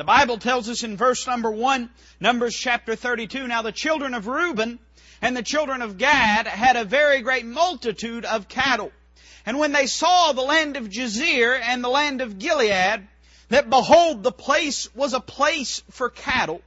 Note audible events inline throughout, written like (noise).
The Bible tells us in verse number 1, Numbers chapter 32, Now the children of Reuben and the children of Gad had a very great multitude of cattle. And when they saw the land of Jazer and the land of Gilead, that behold, the place was a place for cattle,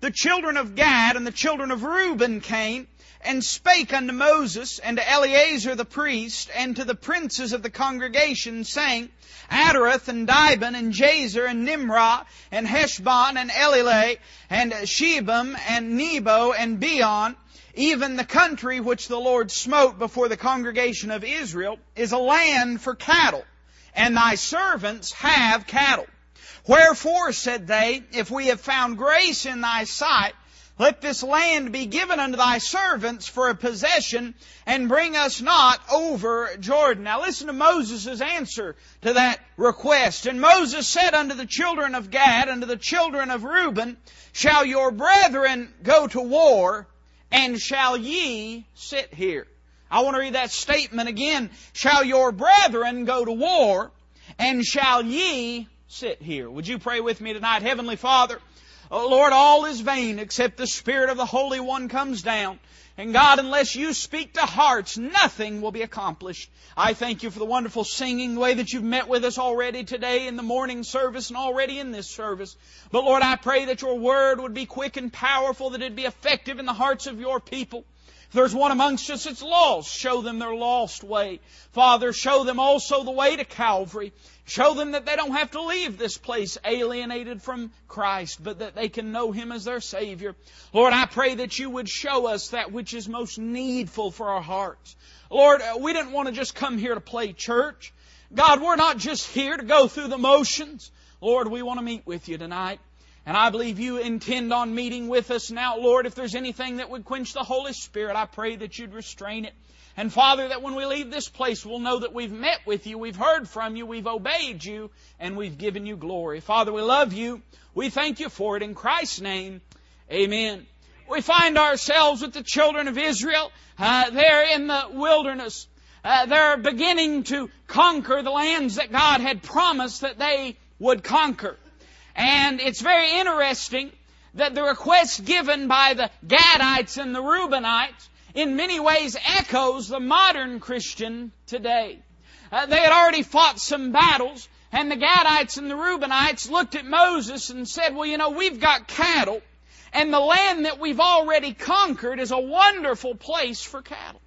the children of Gad and the children of Reuben came and spake unto Moses and to Eleazar the priest and to the princes of the congregation, saying, Ataroth and Dibon and Jazer and Nimrah and Heshbon and Elealeh and Shebam and Nebo and Beon, even the country which the Lord smote before the congregation of Israel, is a land for cattle, and thy servants have cattle. Wherefore, said they, if we have found grace in thy sight, let this land be given unto thy servants for a possession, and bring us not over Jordan. Now listen to Moses' answer to that request. And Moses said unto the children of Gad, unto the children of Reuben, Shall your brethren go to war, and shall ye sit here? I want to read that statement again. Shall your brethren go to war, and shall ye sit here? Would you pray with me tonight? Heavenly Father, Oh Lord, all is vain except the Spirit of the Holy One comes down. And God, unless you speak to hearts, nothing will be accomplished. I thank you for the wonderful singing, the way that you've met with us already today in the morning service and already in this service. But Lord, I pray that your word would be quick and powerful, that it'd be effective in the hearts of your people. If there's one amongst us that's lost, show them their lost way. Father, show them also the way to Calvary. Show them that they don't have to leave this place alienated from Christ, but that they can know Him as their Savior. Lord, I pray that you would show us that which is most needful for our hearts. Lord, uh, we didn't want to just come here to play church. God, we're not just here to go through the motions. Lord, we want to meet with you tonight. And I believe you intend on meeting with us now. Lord, if there's anything that would quench the Holy Spirit, I pray that you'd restrain it. And Father, that when we leave this place, we'll know that we've met with you, we've heard from you, we've obeyed you, and we've given you glory. Father, we love you. We thank you for it. In Christ's name, amen. We find ourselves with the children of Israel. Uh, there in the wilderness. Uh, they're beginning to conquer the lands that God had promised that they would conquer. And it's very interesting that the request given by the Gadites and the Reubenites in many ways echoes the modern Christian today. Uh, they had already fought some battles, and the Gadites and the Reubenites looked at Moses and said, well, you know, we've got cattle, and the land that we've already conquered is a wonderful place for cattle.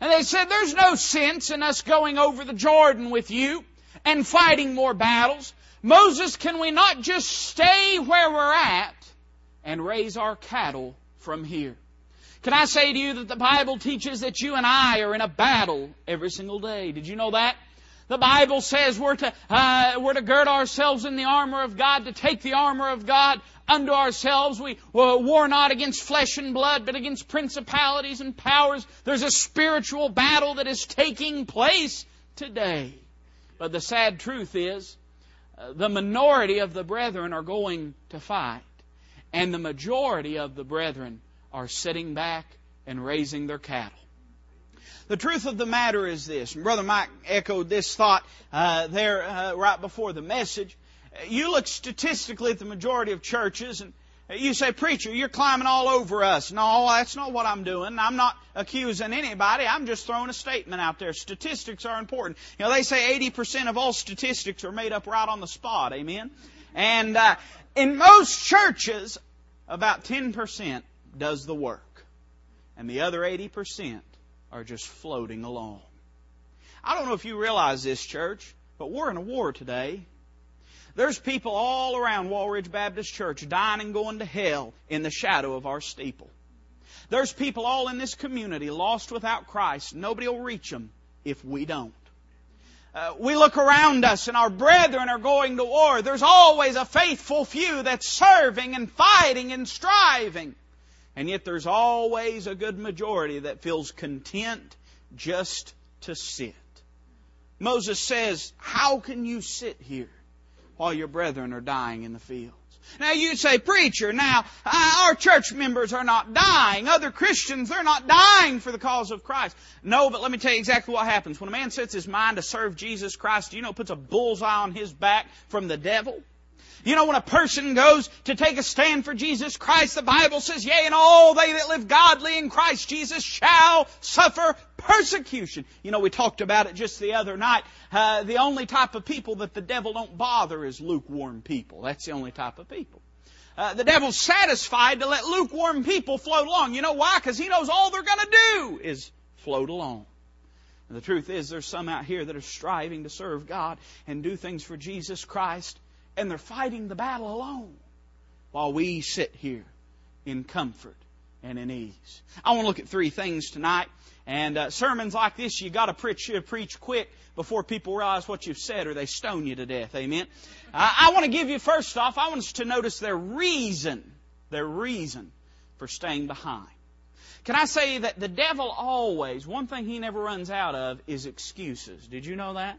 And they said, there's no sense in us going over the Jordan with you and fighting more battles. Moses, can we not just stay where we're at and raise our cattle from here? Can I say to you that the Bible teaches that you and I are in a battle every single day? Did you know that? The Bible says we're to, uh, we're to gird ourselves in the armor of God, to take the armor of God unto ourselves. We war not against flesh and blood, but against principalities and powers. There's a spiritual battle that is taking place today. But the sad truth is, the minority of the brethren are going to fight, and the majority of the brethren are sitting back and raising their cattle. The truth of the matter is this, and Brother Mike echoed this thought uh, there uh, right before the message. You look statistically at the majority of churches, and you say, Preacher, you're climbing all over us. No, that's not what I'm doing. I'm not accusing anybody. I'm just throwing a statement out there. Statistics are important. You know, they say 80% of all statistics are made up right on the spot. Amen? And uh, in most churches, about 10% does the work. And the other 80% are just floating along. I don't know if you realize this, church, but we're in a war today. There's people all around Walridge Baptist Church dying and going to hell in the shadow of our steeple. There's people all in this community lost without Christ. Nobody will reach them if we don't. Uh, we look around us and our brethren are going to war. There's always a faithful few that's serving and fighting and striving. And yet there's always a good majority that feels content just to sit. Moses says, How can you sit here while your brethren are dying in the fields? Now you say, preacher, now uh, our church members are not dying. Other Christians, they're not dying for the cause of Christ. No, but let me tell you exactly what happens. When a man sets his mind to serve Jesus Christ, you know puts a bullseye on his back from the devil? You know, when a person goes to take a stand for Jesus Christ, the Bible says, Yea, and all they that live godly in Christ Jesus shall suffer persecution. You know, we talked about it just the other night. Uh, the only type of people that the devil don't bother is lukewarm people. That's the only type of people. Uh, the devil's satisfied to let lukewarm people float along. You know why? Because he knows all they're going to do is float along. And the truth is, there's some out here that are striving to serve God and do things for Jesus Christ, and they're fighting the battle alone while we sit here in comfort and in ease. I want to look at three things tonight. And uh, sermons like this, you got to preach, preach quick before people realize what you've said, or they stone you to death. Amen. Uh, I want to give you first off. I want us to notice their reason, their reason for staying behind. Can I say that the devil always, one thing he never runs out of is excuses. Did you know that?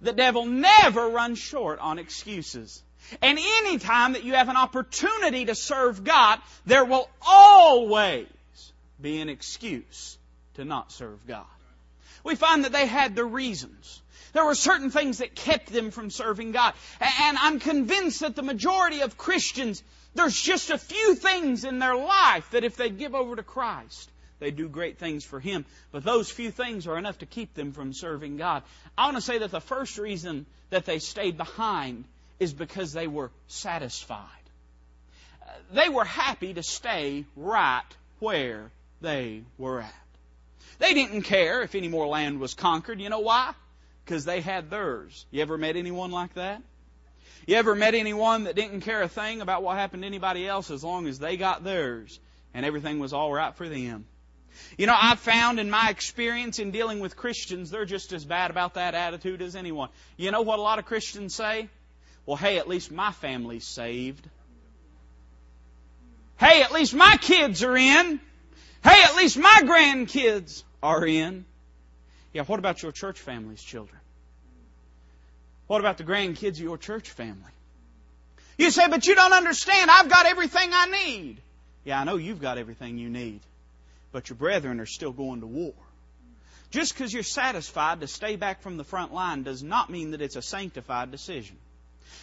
The devil never runs short on excuses. And any time that you have an opportunity to serve God, there will always be an excuse to not serve God. We find that they had their reasons. There were certain things that kept them from serving God. And I'm convinced that the majority of Christians, there's just a few things in their life that if they give over to Christ, they do great things for Him. But those few things are enough to keep them from serving God. I want to say that the first reason that they stayed behind is because they were satisfied. They were happy to stay right where they were at. They didn't care if any more land was conquered. You know why? Because they had theirs. You ever met anyone like that? You ever met anyone that didn't care a thing about what happened to anybody else as long as they got theirs and everything was all right for them? You know, I've found in my experience in dealing with Christians, they're just as bad about that attitude as anyone. You know what a lot of Christians say? Well, hey, at least my family's saved. Hey, at least my kids are in. Hey, at least my grandkids are in. Yeah, what about your church family's children? What about the grandkids of your church family? You say, but you don't understand. I've got everything I need. Yeah, I know you've got everything you need. But your brethren are still going to war. Just because you're satisfied to stay back from the front line does not mean that it's a sanctified decision.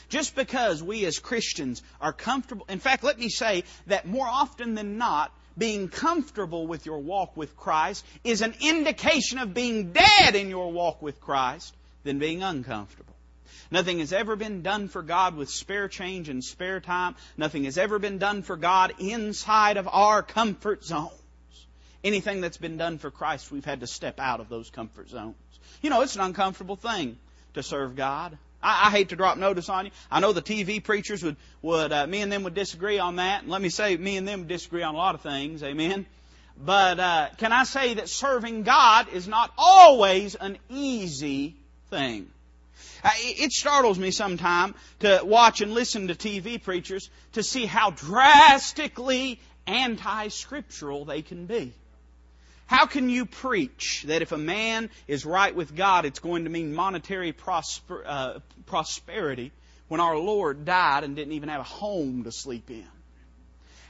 Just because we as Christians are comfortable, in fact, let me say that more often than not, being comfortable with your walk with Christ is an indication of being dead in your walk with Christ than being uncomfortable. Nothing has ever been done for God with spare change and spare time. Nothing has ever been done for God inside of our comfort zones. Anything that's been done for Christ, we've had to step out of those comfort zones. You know, it's an uncomfortable thing to serve God. I, I hate to drop notice on you. I know the TV preachers would, would uh, me and them would disagree on that. And let me say, me and them disagree on a lot of things. Amen. But uh, can I say that serving God is not always an easy thing? Uh, it startles me sometimes to watch and listen to TV preachers to see how drastically anti-scriptural they can be. How can you preach that if a man is right with God, it's going to mean monetary prosper, uh, prosperity when our Lord died and didn't even have a home to sleep in?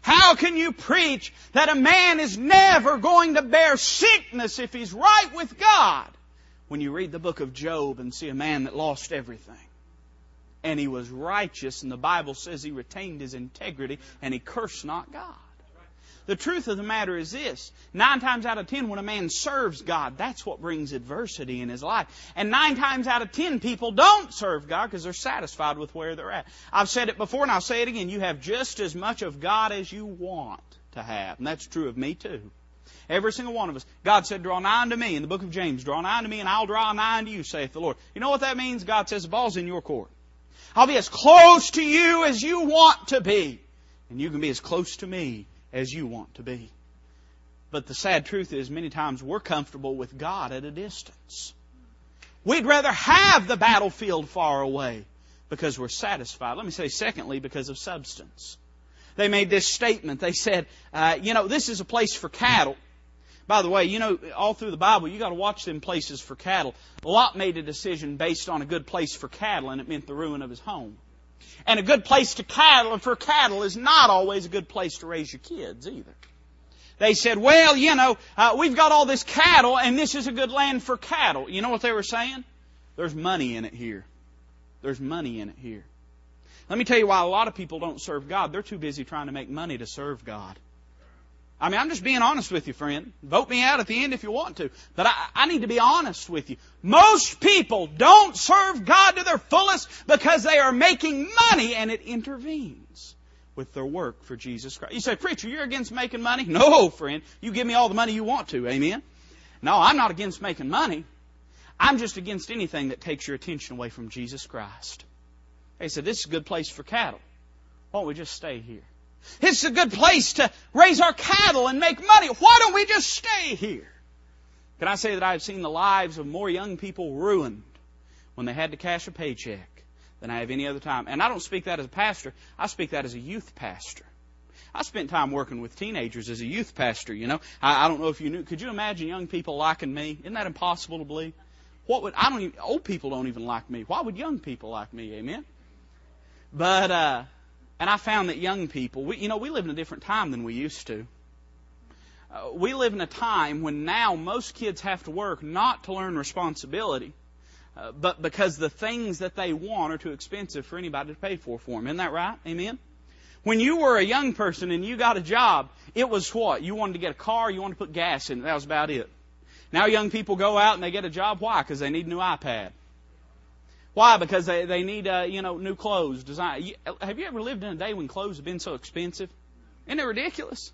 How can you preach that a man is never going to bear sickness if he's right with God when you read the book of Job and see a man that lost everything? And he was righteous, and the Bible says he retained his integrity and he cursed not God. The truth of the matter is this. Nine times out of ten, when a man serves God, that's what brings adversity in his life. And nine times out of ten, people don't serve God because they're satisfied with where they're at. I've said it before and I'll say it again. You have just as much of God as you want to have. And that's true of me too. Every single one of us. God said, draw nigh unto me in the book of James. Draw nigh unto me and I'll draw nigh unto you, saith the Lord. You know what that means? God says, the ball's in your court. I'll be as close to you as you want to be. And you can be as close to me as you want to be. But the sad truth is, many times we're comfortable with God at a distance. We'd rather have the battlefield far away because we're satisfied. Let me say, secondly, because of substance. They made this statement. They said, uh, you know, this is a place for cattle. By the way, you know, all through the Bible, you got to watch them places for cattle. Lot made a decision based on a good place for cattle, and it meant the ruin of his home. And a good place to cattle for cattle is not always a good place to raise your kids either. They said, well, you know, uh, we've got all this cattle and this is a good land for cattle. You know what they were saying? There's money in it here. There's money in it here. Let me tell you why a lot of people don't serve God. They're too busy trying to make money to serve God. I mean, I'm just being honest with you, friend. Vote me out at the end if you want to. But I, I need to be honest with you. Most people don't serve God to their fullest because they are making money and it intervenes with their work for Jesus Christ. You say, preacher, you're against making money? No, friend. You give me all the money you want to. Amen. No, I'm not against making money. I'm just against anything that takes your attention away from Jesus Christ. They said, this is a good place for cattle. Why don't we just stay here? It's a good place to raise our cattle and make money. Why don't we just stay here? Can I say that I've seen the lives of more young people ruined when they had to cash a paycheck than I have any other time? And I don't speak that as a pastor. I speak that as a youth pastor. I spent time working with teenagers as a youth pastor, you know. I, I don't know if you knew. Could you imagine young people liking me? Isn't that impossible to believe? What would, I don't even, old people don't even like me. Why would young people like me? Amen? But, uh, and I found that young people, we, you know, we live in a different time than we used to. Uh, we live in a time when now most kids have to work not to learn responsibility, uh, but because the things that they want are too expensive for anybody to pay for for them. Isn't that right? Amen? When you were a young person and you got a job, it was what? You wanted to get a car, you wanted to put gas in it. That was about it. Now young people go out and they get a job. Why? Because they need a new iPad. Why? Because they, they need, uh, you know, new clothes. Design. Have you ever lived in a day when clothes have been so expensive? Isn't it ridiculous?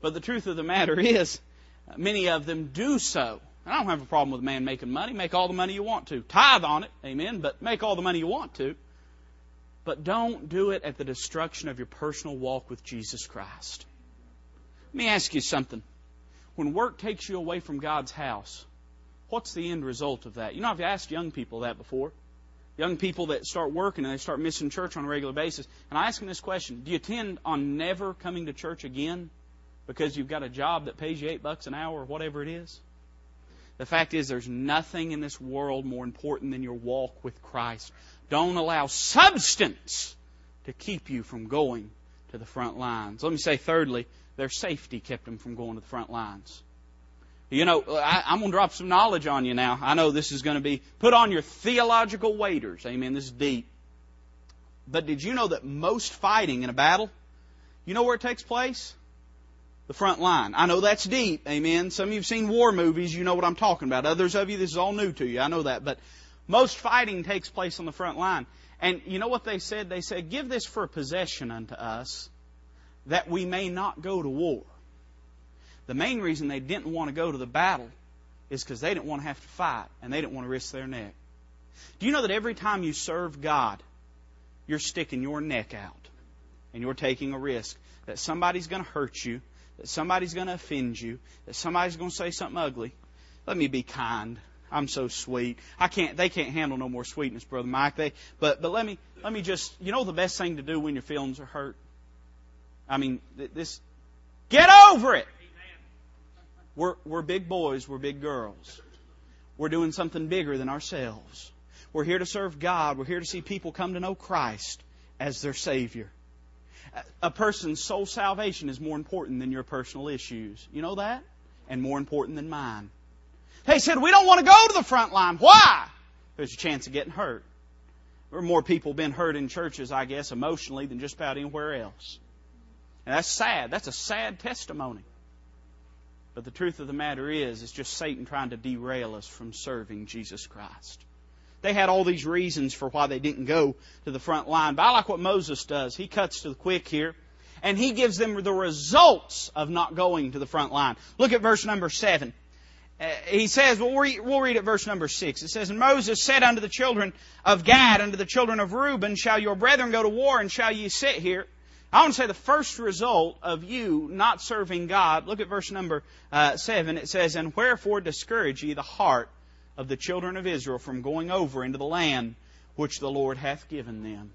But the truth of the matter (laughs) is, many of them do so. I don't have a problem with a man making money. Make all the money you want to. Tithe on it, amen, but make all the money you want to. But don't do it at the destruction of your personal walk with Jesus Christ. Let me ask you something. When work takes you away from God's house, what's the end result of that? You know, I've asked young people that before young people that start working and they start missing church on a regular basis. And I ask them this question Do you intend on never coming to church again because you've got a job that pays you eight bucks an hour or whatever it is? The fact is, there's nothing in this world more important than your walk with Christ. Don't allow substance to keep you from going to the front lines. Let me say, thirdly, their safety kept them from going to the front lines. You know, I, am going to drop some knowledge on you now. I know this is going to be put on your theological waders. Amen. This is deep. But did you know that most fighting in a battle, you know where it takes place? The front line. I know that's deep. Amen. Some of you have seen war movies. You know what I'm talking about. Others of you, this is all new to you. I know that. But most fighting takes place on the front line. And you know what they said? They said, Give this for a possession unto us, that we may not go to war. The main reason they didn't want to go to the battle is because they didn't want to have to fight and they didn't want to risk their neck. Do you know that every time you serve God, you're sticking your neck out and you're taking a risk that somebody's going to hurt you, that somebody's going to offend you, that somebody's going to say something ugly? Let me be kind. I'm so sweet. I can't. They can't handle no more sweetness, brother Mike. They. But but let me let me just. You know the best thing to do when your feelings are hurt. I mean this. Get over it. We're, we're big boys, we're big girls. We're doing something bigger than ourselves. We're here to serve God. We're here to see people come to know Christ as their Savior. A person's soul salvation is more important than your personal issues. You know that? And more important than mine. They said, we don't want to go to the front line. Why? There's a chance of getting hurt. There are more people been hurt in churches, I guess, emotionally than just about anywhere else. And that's sad. That's a sad testimony. But the truth of the matter is, it's just Satan trying to derail us from serving Jesus Christ. They had all these reasons for why they didn't go to the front line. But I like what Moses does. He cuts to the quick here. And he gives them the results of not going to the front line. Look at verse number 7. Uh, he says, we'll read, we'll read at verse number 6. It says, And Moses said unto the children of Gad, unto the children of Reuben, Shall your brethren go to war, and shall ye sit here? I want to say the first result of you not serving God, look at verse number uh, 7. It says, And wherefore discourage ye the heart of the children of Israel from going over into the land which the Lord hath given them.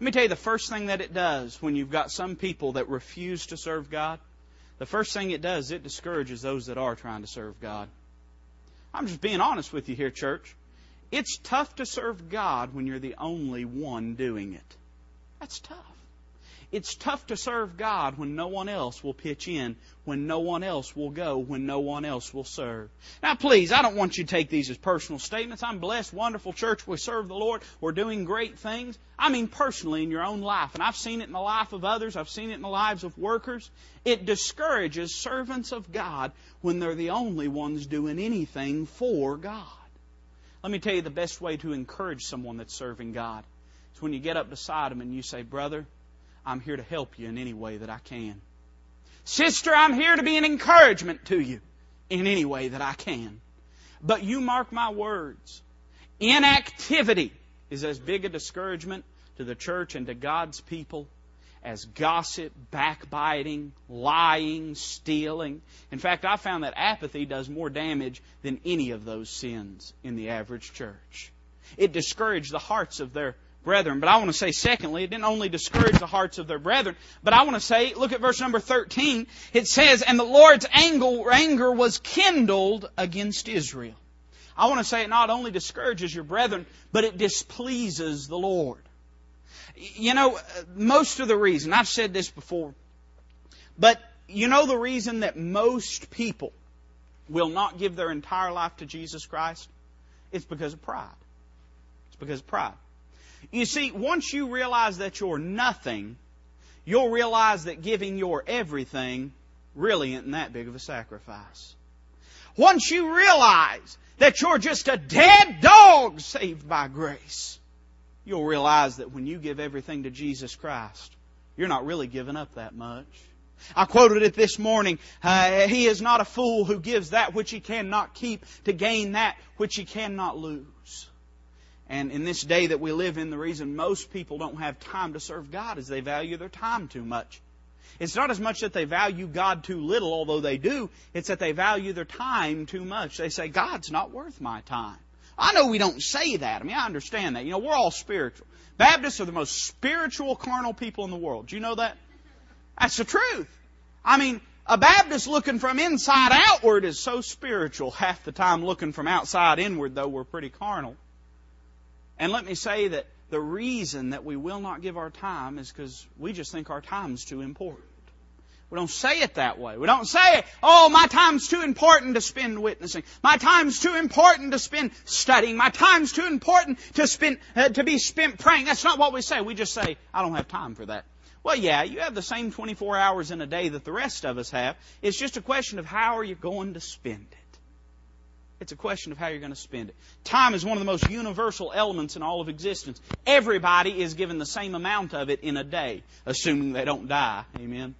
Let me tell you the first thing that it does when you've got some people that refuse to serve God. The first thing it does, it discourages those that are trying to serve God. I'm just being honest with you here, church. It's tough to serve God when you're the only one doing it. That's tough. It's tough to serve God when no one else will pitch in, when no one else will go, when no one else will serve. Now please, I don't want you to take these as personal statements. I'm blessed, wonderful church. We serve the Lord. We're doing great things. I mean personally in your own life. And I've seen it in the life of others. I've seen it in the lives of workers. It discourages servants of God when they're the only ones doing anything for God. Let me tell you the best way to encourage someone that's serving God. is when you get up beside them and you say, Brother, I'm here to help you in any way that I can. Sister, I'm here to be an encouragement to you in any way that I can. But you mark my words. Inactivity is as big a discouragement to the church and to God's people as gossip, backbiting, lying, stealing. In fact, I found that apathy does more damage than any of those sins in the average church. It discouraged the hearts of their brethren. But I want to say, secondly, it didn't only discourage the hearts of their brethren, but I want to say, look at verse number 13. It says, And the Lord's anger was kindled against Israel. I want to say it not only discourages your brethren, but it displeases the Lord. You know, most of the reason, I've said this before, but you know the reason that most people will not give their entire life to Jesus Christ? It's because of pride. It's because of pride. You see, once you realize that you're nothing, you'll realize that giving your everything really isn't that big of a sacrifice. Once you realize that you're just a dead dog saved by grace, you'll realize that when you give everything to Jesus Christ, you're not really giving up that much. I quoted it this morning. Uh, he is not a fool who gives that which he cannot keep to gain that which he cannot lose. And in this day that we live in, the reason most people don't have time to serve God is they value their time too much. It's not as much that they value God too little, although they do. It's that they value their time too much. They say, God's not worth my time. I know we don't say that. I mean, I understand that. You know, we're all spiritual. Baptists are the most spiritual carnal people in the world. Do you know that? That's the truth. I mean, a Baptist looking from inside outward is so spiritual. Half the time looking from outside inward, though, we're pretty carnal. And let me say that the reason that we will not give our time is because we just think our time's too important. We don't say it that way. We don't say, oh, my time's too important to spend witnessing. My time's too important to spend studying. My time's too important to spend, uh, to be spent praying. That's not what we say. We just say, I don't have time for that. Well, yeah, you have the same 24 hours in a day that the rest of us have. It's just a question of how are you going to spend it. It's a question of how you're going to spend it. Time is one of the most universal elements in all of existence. Everybody is given the same amount of it in a day, assuming they don't die. Amen.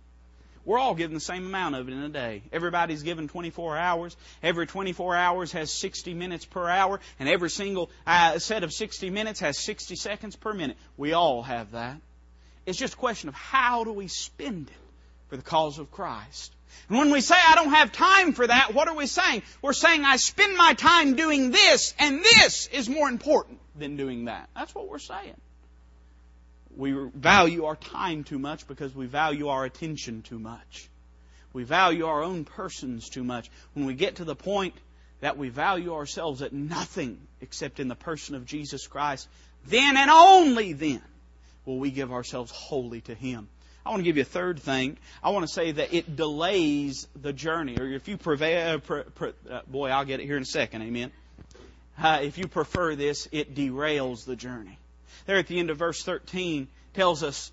We're all given the same amount of it in a day. Everybody's given 24 hours. Every 24 hours has 60 minutes per hour, and every single uh, set of 60 minutes has 60 seconds per minute. We all have that. It's just a question of how do we spend it for the cause of Christ. And when we say, I don't have time for that, what are we saying? We're saying, I spend my time doing this, and this is more important than doing that. That's what we're saying. We value our time too much because we value our attention too much. We value our own persons too much. When we get to the point that we value ourselves at nothing except in the person of Jesus Christ, then and only then will we give ourselves wholly to Him. I want to give you a third thing. I want to say that it delays the journey. Or if you prevail, uh, uh, boy, I'll get it here in a second. Amen. Uh, if you prefer this, it derails the journey. There at the end of verse 13 tells us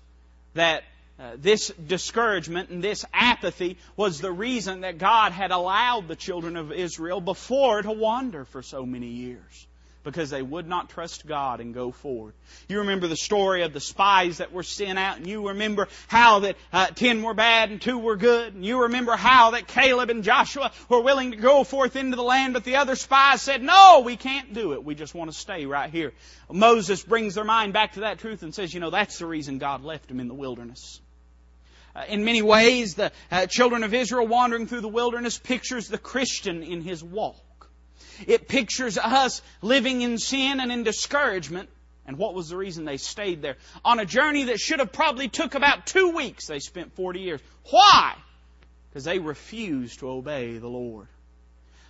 that uh, this discouragement and this apathy was the reason that God had allowed the children of Israel before to wander for so many years because they would not trust God and go forward. You remember the story of the spies that were sent out, and you remember how that uh, ten were bad and two were good, and you remember how that Caleb and Joshua were willing to go forth into the land, but the other spies said, no, we can't do it. We just want to stay right here. Moses brings their mind back to that truth and says, you know, that's the reason God left them in the wilderness. Uh, in many ways, the uh, children of Israel wandering through the wilderness pictures the Christian in his walk. It pictures us living in sin and in discouragement. And what was the reason they stayed there? On a journey that should have probably took about two weeks, they spent 40 years. Why? Because they refused to obey the Lord.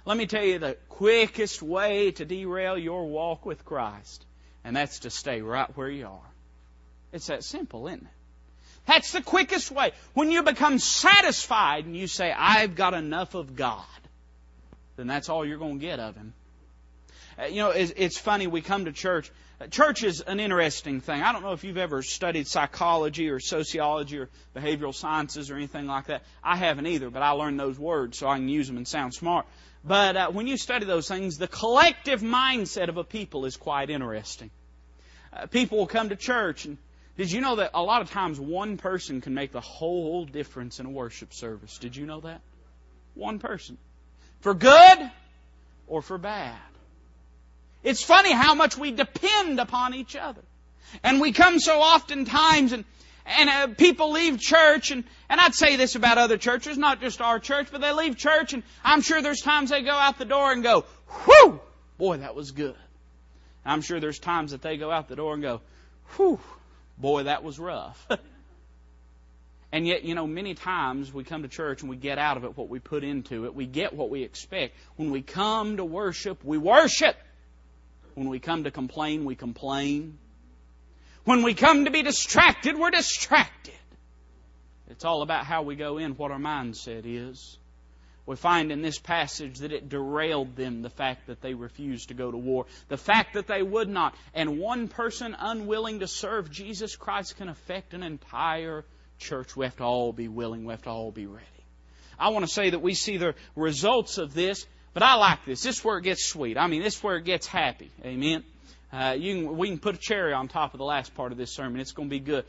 Let me tell you the quickest way to derail your walk with Christ, and that's to stay right where you are. It's that simple, isn't it? That's the quickest way. When you become satisfied and you say, I've got enough of God, then that's all you're going to get of Him. Uh, you know, it's, funny, we come to church. Uh, church is an interesting thing. I don't know if you've ever studied psychology or sociology or behavioral sciences or anything like that. I haven't either, but I learned those words so I can use them and sound smart. But uh, when you study those things, the collective mindset of a people is quite interesting. Uh, people will come to church and did you know that a lot of times one person can make the whole difference in a worship service? Did you know that? One person. For good or for bad. It's funny how much we depend upon each other. And we come so often times and and uh, people leave church and and I'd say this about other churches, not just our church, but they leave church and I'm sure there's times they go out the door and go, "Whew, boy, that was good." I'm sure there's times that they go out the door and go, "Whew, Boy, that was rough. (laughs) and yet, you know, many times we come to church and we get out of it what we put into it. We get what we expect. When we come to worship, we worship. When we come to complain, we complain. When we come to be distracted, we're distracted. It's all about how we go in, what our mindset is we find in this passage that it derailed them, the fact that they refused to go to war, the fact that they would not. And one person unwilling to serve Jesus Christ can affect an entire church. We have to all be willing, we have to all be ready. I want to say that we see the results of this, but I like this. This is where it gets sweet. I mean, this is where it gets happy. Amen. Uh, you can, we can put a cherry on top of the last part of this sermon. It's going to be good.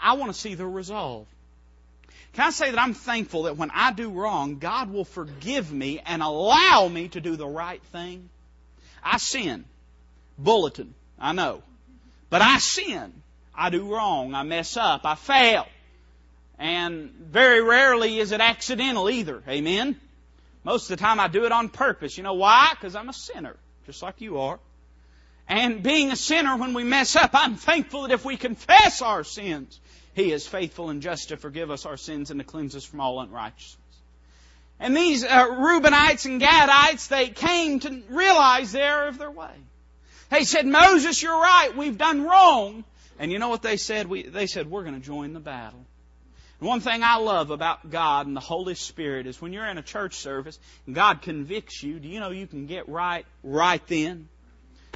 I want to see the resolve. Can I say that I'm thankful that when I do wrong, God will forgive me and allow me to do the right thing? I sin. Bulletin. I know. But I sin. I do wrong. I mess up. I fail. And very rarely is it accidental either. Amen? Most of the time I do it on purpose. You know why? Because I'm a sinner. Just like you are. And being a sinner, when we mess up, I'm thankful that if we confess our sins, he is faithful and just to forgive us our sins and to cleanse us from all unrighteousness. And these uh, Reubenites and Gadites, they came to realize the error of their way. They said, Moses, you're right. We've done wrong. And you know what they said? We, they said, we're going to join the battle. One thing I love about God and the Holy Spirit is when you're in a church service and God convicts you, do you know you can get right right then?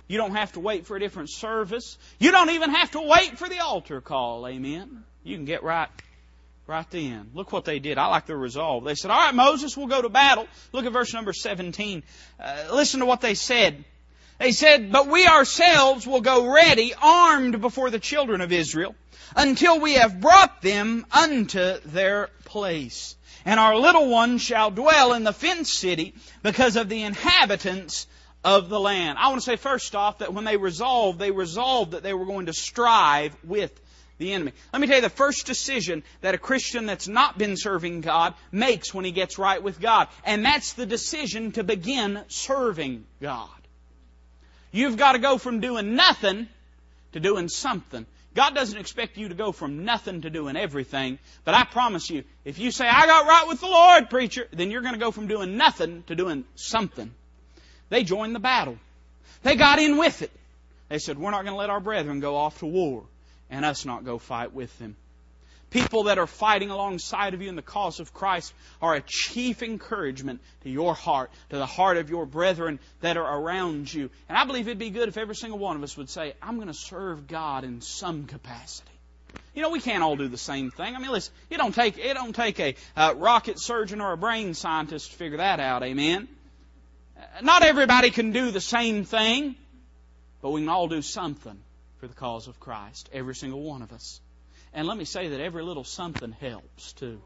You don't have to wait for a different service. You don't even have to wait for the altar call. Amen. You can get right right then. Look what they did. I like their resolve. They said, All right, Moses, we'll go to battle. Look at verse number 17. Uh, listen to what they said. They said, But we ourselves will go ready, armed before the children of Israel, until we have brought them unto their place. And our little ones shall dwell in the fenced city because of the inhabitants of the land. I want to say first off that when they resolved, they resolved that they were going to strive with the enemy. Let me tell you the first decision that a Christian that's not been serving God makes when he gets right with God. And that's the decision to begin serving God. You've got to go from doing nothing to doing something. God doesn't expect you to go from nothing to doing everything, but I promise you, if you say, I got right with the Lord, preacher, then you're going to go from doing nothing to doing something. They joined the battle. They got in with it. They said, We're not going to let our brethren go off to war and us not go fight with them. People that are fighting alongside of you in the cause of Christ are a chief encouragement to your heart, to the heart of your brethren that are around you. And I believe it'd be good if every single one of us would say, I'm going to serve God in some capacity. You know, we can't all do the same thing. I mean, listen, it don't take, it don't take a rocket surgeon or a brain scientist to figure that out, amen? Not everybody can do the same thing, but we can all do something for the cause of Christ. Every single one of us. And let me say that every little something helps too.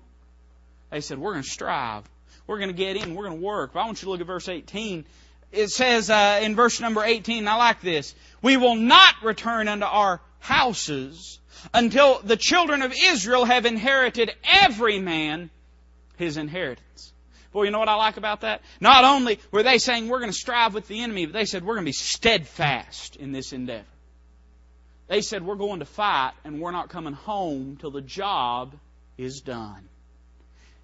They said, we're going to strive. We're going to get in. We're going to work. But I want you to look at verse 18. It says uh, in verse number 18, I like this. We will not return unto our houses until the children of Israel have inherited every man his inheritance. Boy, you know what I like about that? Not only were they saying we're going to strive with the enemy, but they said we're going to be steadfast in this endeavor. They said, We're going to fight and we're not coming home till the job is done.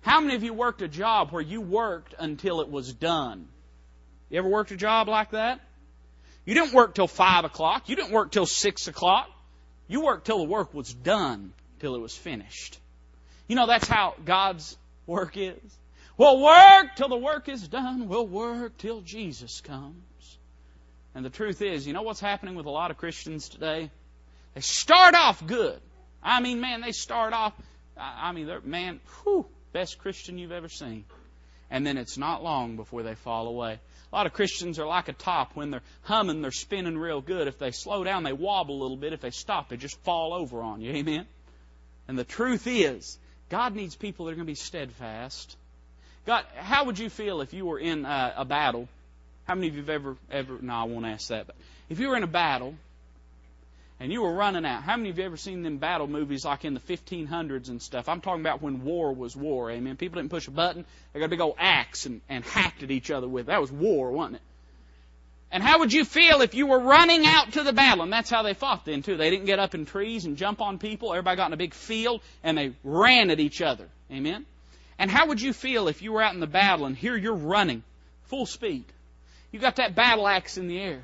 How many of you worked a job where you worked until it was done? You ever worked a job like that? You didn't work till 5 o'clock. You didn't work till 6 o'clock. You worked till the work was done. till it was finished. You know, that's how God's work is. We'll work till the work is done. We'll work till Jesus comes. And the truth is, you know what's happening with a lot of Christians today? They start off good. I mean, man, they start off, I mean, they're, man, whew, best Christian you've ever seen. And then it's not long before they fall away. A lot of Christians are like a top. When they're humming, they're spinning real good. If they slow down, they wobble a little bit. If they stop, they just fall over on you. Amen? And the truth is, God needs people that are going to be steadfast. God, how would you feel if you were in uh, a battle? How many of you have ever, ever, no, I won't ask that, but if you were in a battle and you were running out. How many of you ever seen them battle movies like in the 1500s and stuff? I'm talking about when war was war, amen. People didn't push a button. They got a big old axe and, and hacked at each other with. That was war, wasn't it? And how would you feel if you were running out to the battle? And that's how they fought then, too. They didn't get up in trees and jump on people. Everybody got in a big field and they ran at each other. Amen? And how would you feel if you were out in the battle and here you're running full speed? You got that battle axe in the air.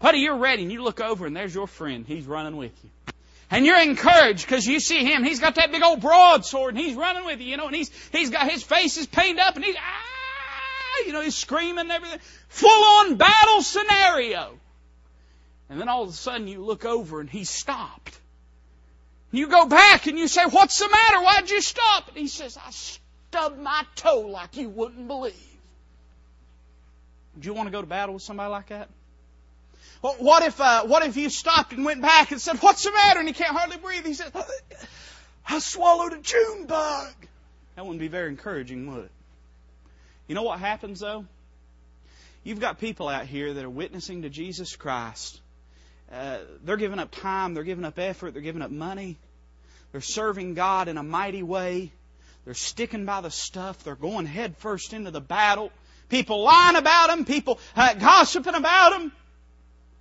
Buddy, you're ready, and you look over, and there's your friend. He's running with you. And you're encouraged because you see him. He's got that big old broadsword, and he's running with you, you know, and he's, he's got his face is painted up, and he's, ah, you know, he's screaming and everything. Full on battle scenario. And then all of a sudden you look over, and he's stopped. You go back and you say, What's the matter? Why'd you stop? And he says, I stubbed my toe like you wouldn't believe. Do you want to go to battle with somebody like that? What if, uh, what if you stopped and went back and said, what's the matter? And he can't hardly breathe. He says, I swallowed a June bug. That wouldn't be very encouraging, would it? You know what happens though? You've got people out here that are witnessing to Jesus Christ. Uh, they're giving up time, they're giving up effort, they're giving up money. They're serving God in a mighty way. They're sticking by the stuff. They're going head first into the battle. People lying about them, people uh, gossiping about them.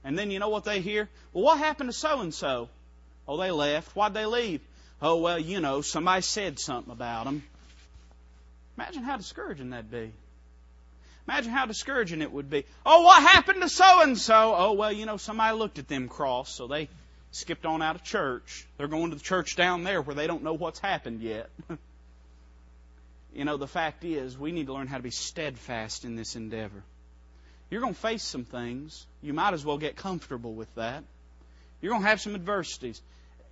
And then you know what they hear? Well, what happened to so and so? Oh, they left. Why'd they leave? Oh, well, you know, somebody said something about them. Imagine how discouraging that'd be. Imagine how discouraging it would be. Oh, what happened to so and so? Oh, well, you know, somebody looked at them cross, so they skipped on out of church. They're going to the church down there where they don't know what's happened yet. (laughs) you know, the fact is, we need to learn how to be steadfast in this endeavor. You're going to face some things. You might as well get comfortable with that. You're going to have some adversities.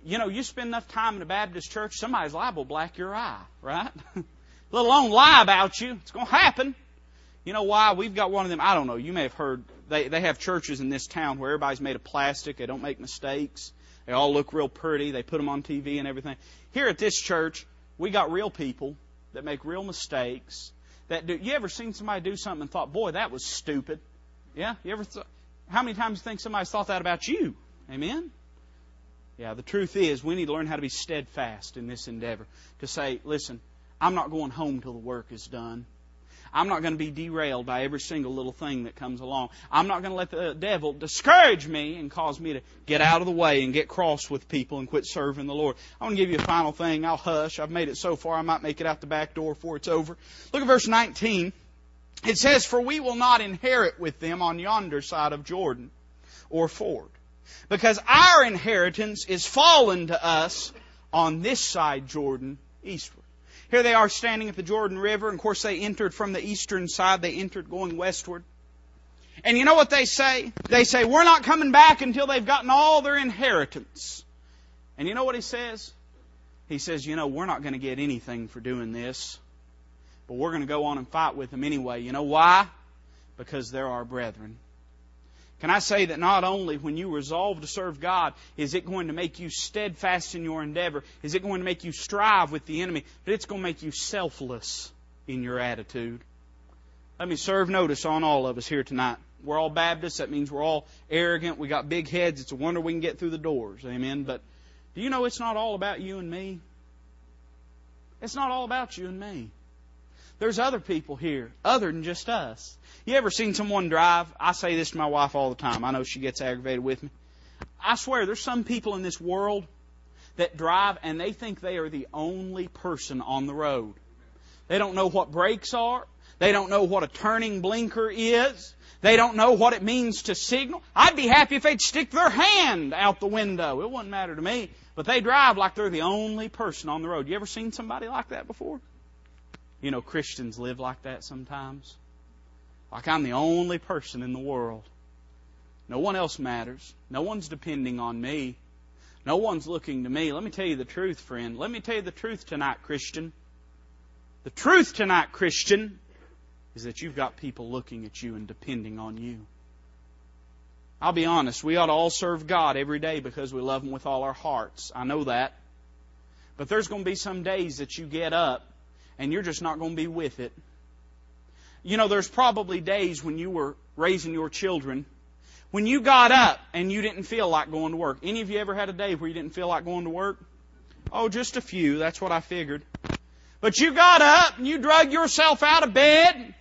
You know, you spend enough time in a Baptist church, somebody's liable to black your eye, right? (laughs) Let alone lie about you. It's going to happen. You know why? We've got one of them. I don't know. You may have heard. They they have churches in this town where everybody's made of plastic. They don't make mistakes. They all look real pretty. They put them on TV and everything. Here at this church, we got real people that make real mistakes that do. You ever seen somebody do something and thought, boy, that was stupid? Yeah? You ever th- how many times do you think somebody's thought that about you? Amen? Yeah, the truth is we need to learn how to be steadfast in this endeavor. To say, listen, I'm not going home till the work is done. I'm not going to be derailed by every single little thing that comes along. I'm not going to let the devil discourage me and cause me to get out of the way and get cross with people and quit serving the Lord. I want to give you a final thing. I'll hush. I've made it so far, I might make it out the back door before it's over. Look at verse 19. It says, For we will not inherit with them on yonder side of Jordan or ford, because our inheritance is fallen to us on this side Jordan eastward. Here they are standing at the Jordan River, and of course they entered from the eastern side, they entered going westward. And you know what they say? They say, We're not coming back until they've gotten all their inheritance. And you know what he says? He says, You know, we're not going to get anything for doing this, but we're going to go on and fight with them anyway. You know why? Because they're our brethren. Can I say that not only when you resolve to serve God is it going to make you steadfast in your endeavor, is it going to make you strive with the enemy, but it's going to make you selfless in your attitude. Let me serve notice on all of us here tonight. We're all Baptists. That means we're all arrogant. We got big heads. It's a wonder we can get through the doors. Amen. But do you know it's not all about you and me? It's not all about you and me. There's other people here other than just us. You ever seen someone drive? I say this to my wife all the time. I know she gets aggravated with me. I swear there's some people in this world that drive and they think they are the only person on the road. They don't know what brakes are. They don't know what a turning blinker is. They don't know what it means to signal. I'd be happy if they'd stick their hand out the window. It wouldn't matter to me. But they drive like they're the only person on the road. You ever seen somebody like that before? You know, Christians live like that sometimes. Like I'm the only person in the world. No one else matters. No one's depending on me. No one's looking to me. Let me tell you the truth, friend. Let me tell you the truth tonight, Christian. The truth tonight, Christian, is that you've got people looking at you and depending on you. I'll be honest, we ought to all serve God every day because we love Him with all our hearts. I know that. But there's going to be some days that you get up and you're just not going to be with it. You know, there's probably days when you were raising your children when you got up and you didn't feel like going to work. Any of you ever had a day where you didn't feel like going to work? Oh, just a few. That's what I figured. But you got up and you drug yourself out of bed.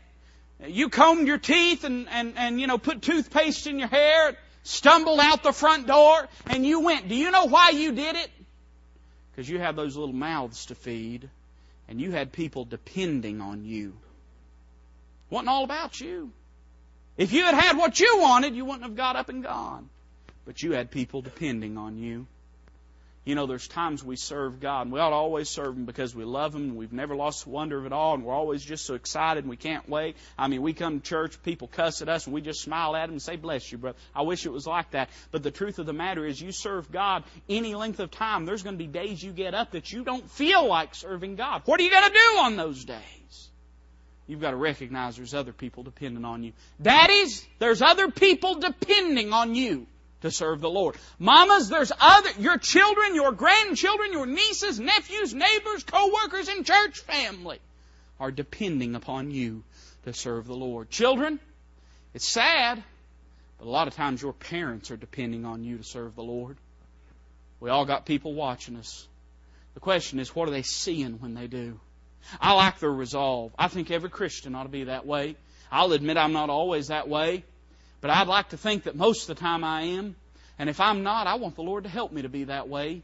You combed your teeth and, and, and, you know, put toothpaste in your hair, stumbled out the front door, and you went. Do you know why you did it? Because you have those little mouths to feed, and you had people depending on you. It wasn't all about you. If you had had what you wanted, you wouldn't have got up and gone. But you had people depending on you. You know, there's times we serve God, and we ought to always serve Him because we love Him, and we've never lost the wonder of it all, and we're always just so excited, and we can't wait. I mean, we come to church, people cuss at us, and we just smile at them and say, Bless you, brother. I wish it was like that. But the truth of the matter is, you serve God any length of time, there's going to be days you get up that you don't feel like serving God. What are you going to do on those days? You've got to recognize there's other people depending on you. Daddies, there's other people depending on you to serve the Lord. Mamas, there's other, your children, your grandchildren, your nieces, nephews, neighbors, co-workers, and church family are depending upon you to serve the Lord. Children, it's sad, but a lot of times your parents are depending on you to serve the Lord. We all got people watching us. The question is, what are they seeing when they do? I like their resolve. I think every Christian ought to be that way. I'll admit I'm not always that way, but I'd like to think that most of the time I am. And if I'm not, I want the Lord to help me to be that way.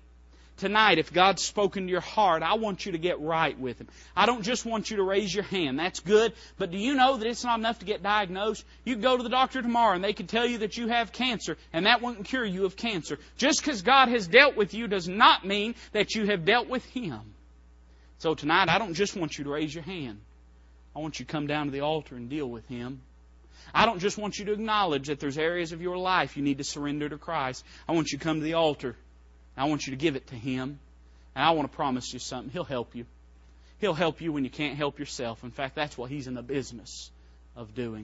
Tonight, if God's spoken to your heart, I want you to get right with Him. I don't just want you to raise your hand. That's good. But do you know that it's not enough to get diagnosed? You go to the doctor tomorrow and they can tell you that you have cancer and that won't cure you of cancer. Just because God has dealt with you does not mean that you have dealt with Him. So tonight, I don't just want you to raise your hand. I want you to come down to the altar and deal with Him. I don't just want you to acknowledge that there's areas of your life you need to surrender to Christ. I want you to come to the altar. I want you to give it to Him. And I want to promise you something. He'll help you. He'll help you when you can't help yourself. In fact, that's what He's in the business of doing.